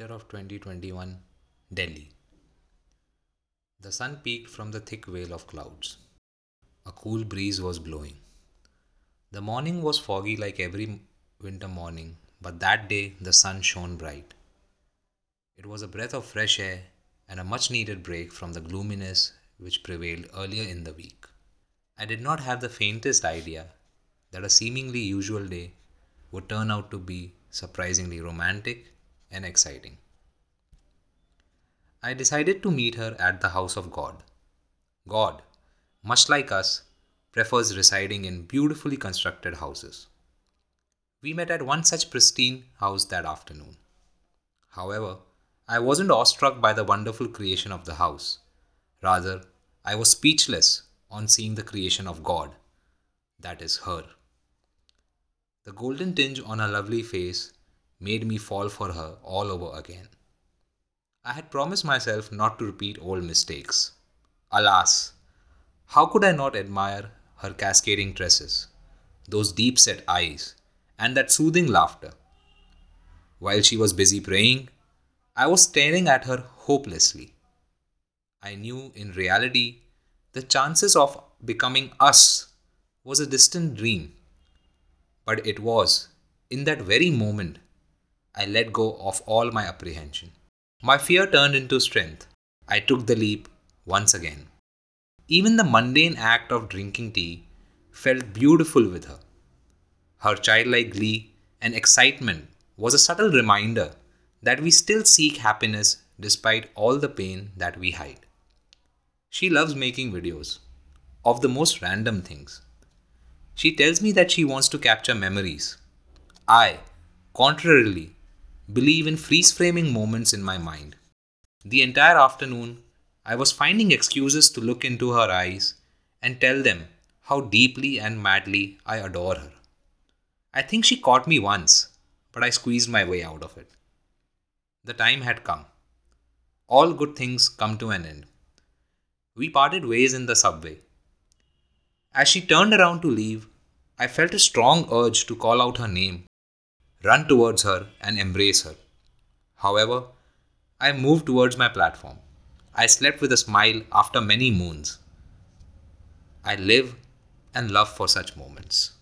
winter of 2021, Delhi. The sun peeked from the thick veil of clouds. A cool breeze was blowing. The morning was foggy like every winter morning, but that day the sun shone bright. It was a breath of fresh air and a much needed break from the gloominess which prevailed earlier in the week. I did not have the faintest idea that a seemingly usual day would turn out to be surprisingly romantic and exciting. I decided to meet her at the house of God. God, much like us, prefers residing in beautifully constructed houses. We met at one such pristine house that afternoon. However, I wasn't awestruck by the wonderful creation of the house. Rather, I was speechless on seeing the creation of God, that is, her. The golden tinge on her lovely face made me fall for her all over again. I had promised myself not to repeat old mistakes. Alas, how could I not admire her cascading tresses, those deep set eyes, and that soothing laughter? While she was busy praying, I was staring at her hopelessly. I knew in reality the chances of becoming us was a distant dream. But it was, in that very moment, I let go of all my apprehension. My fear turned into strength. I took the leap once again. Even the mundane act of drinking tea felt beautiful with her. Her childlike glee and excitement was a subtle reminder that we still seek happiness despite all the pain that we hide. She loves making videos of the most random things. She tells me that she wants to capture memories. I, contrarily, believe in freeze framing moments in my mind. The entire afternoon, I was finding excuses to look into her eyes and tell them how deeply and madly I adore her. I think she caught me once, but I squeezed my way out of it. The time had come. All good things come to an end. We parted ways in the subway. As she turned around to leave, I felt a strong urge to call out her name run towards her, and embrace her. However, I moved towards my platform. I slept with a smile after many moons. I live and love for such moments.